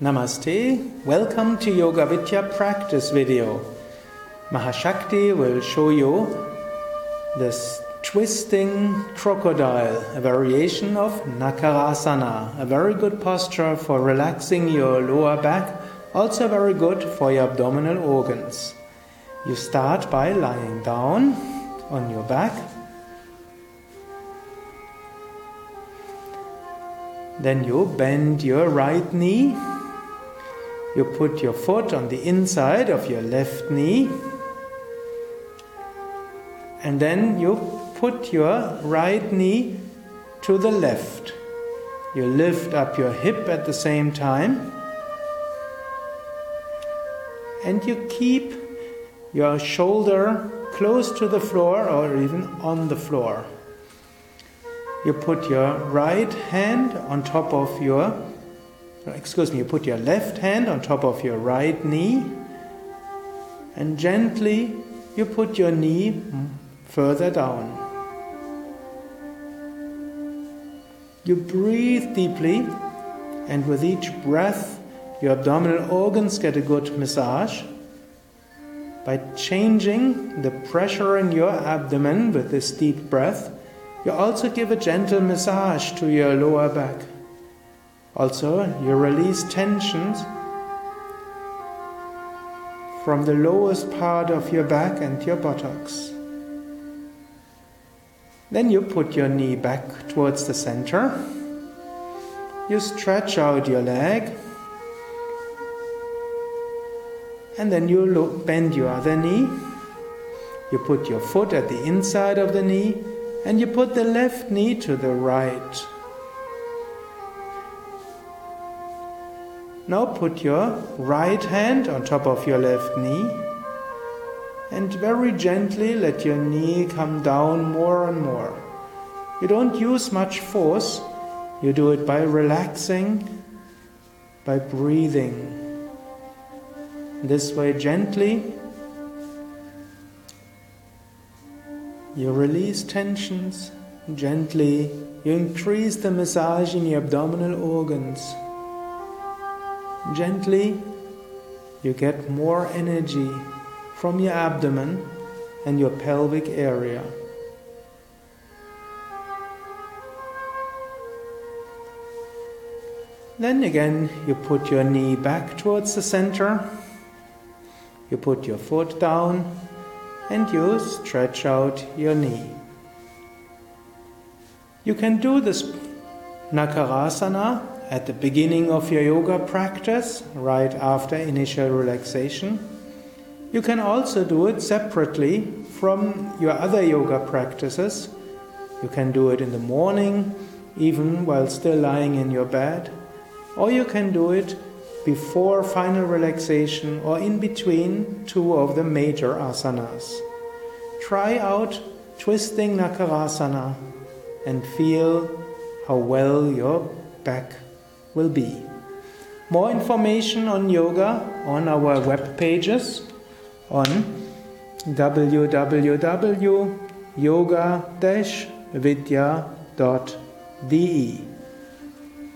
Namaste, welcome to Yoga Vidya practice video. Mahashakti will show you this twisting crocodile, a variation of Nakarasana, a very good posture for relaxing your lower back, also very good for your abdominal organs. You start by lying down on your back. Then you bend your right knee you put your foot on the inside of your left knee. And then you put your right knee to the left. You lift up your hip at the same time. And you keep your shoulder close to the floor or even on the floor. You put your right hand on top of your excuse me, you put your left hand on top of your right knee and gently you put your knee further down. You breathe deeply, and with each breath, your abdominal organs get a good massage. By changing the pressure in your abdomen with this deep breath, you also give a gentle massage to your lower back. Also, you release tensions from the lowest part of your back and your buttocks. Then you put your knee back towards the center. You stretch out your leg. And then you look, bend your other knee. You put your foot at the inside of the knee. And you put the left knee to the right. Now put your right hand on top of your left knee and very gently let your knee come down more and more. You don't use much force, you do it by relaxing, by breathing. This way, gently, you release tensions, gently, you increase the massage in your abdominal organs. Gently, you get more energy from your abdomen and your pelvic area. Then again, you put your knee back towards the center. You put your foot down and you stretch out your knee. You can do this Nakarasana at the beginning of your yoga practice, right after initial relaxation. You can also do it separately from your other yoga practices. You can do it in the morning, even while still lying in your bed, or you can do it before final relaxation or in between two of the major asanas. Try out twisting Nakarasana and feel how well your back will be. More information on yoga on our web pages on www.yoga-vidya.de.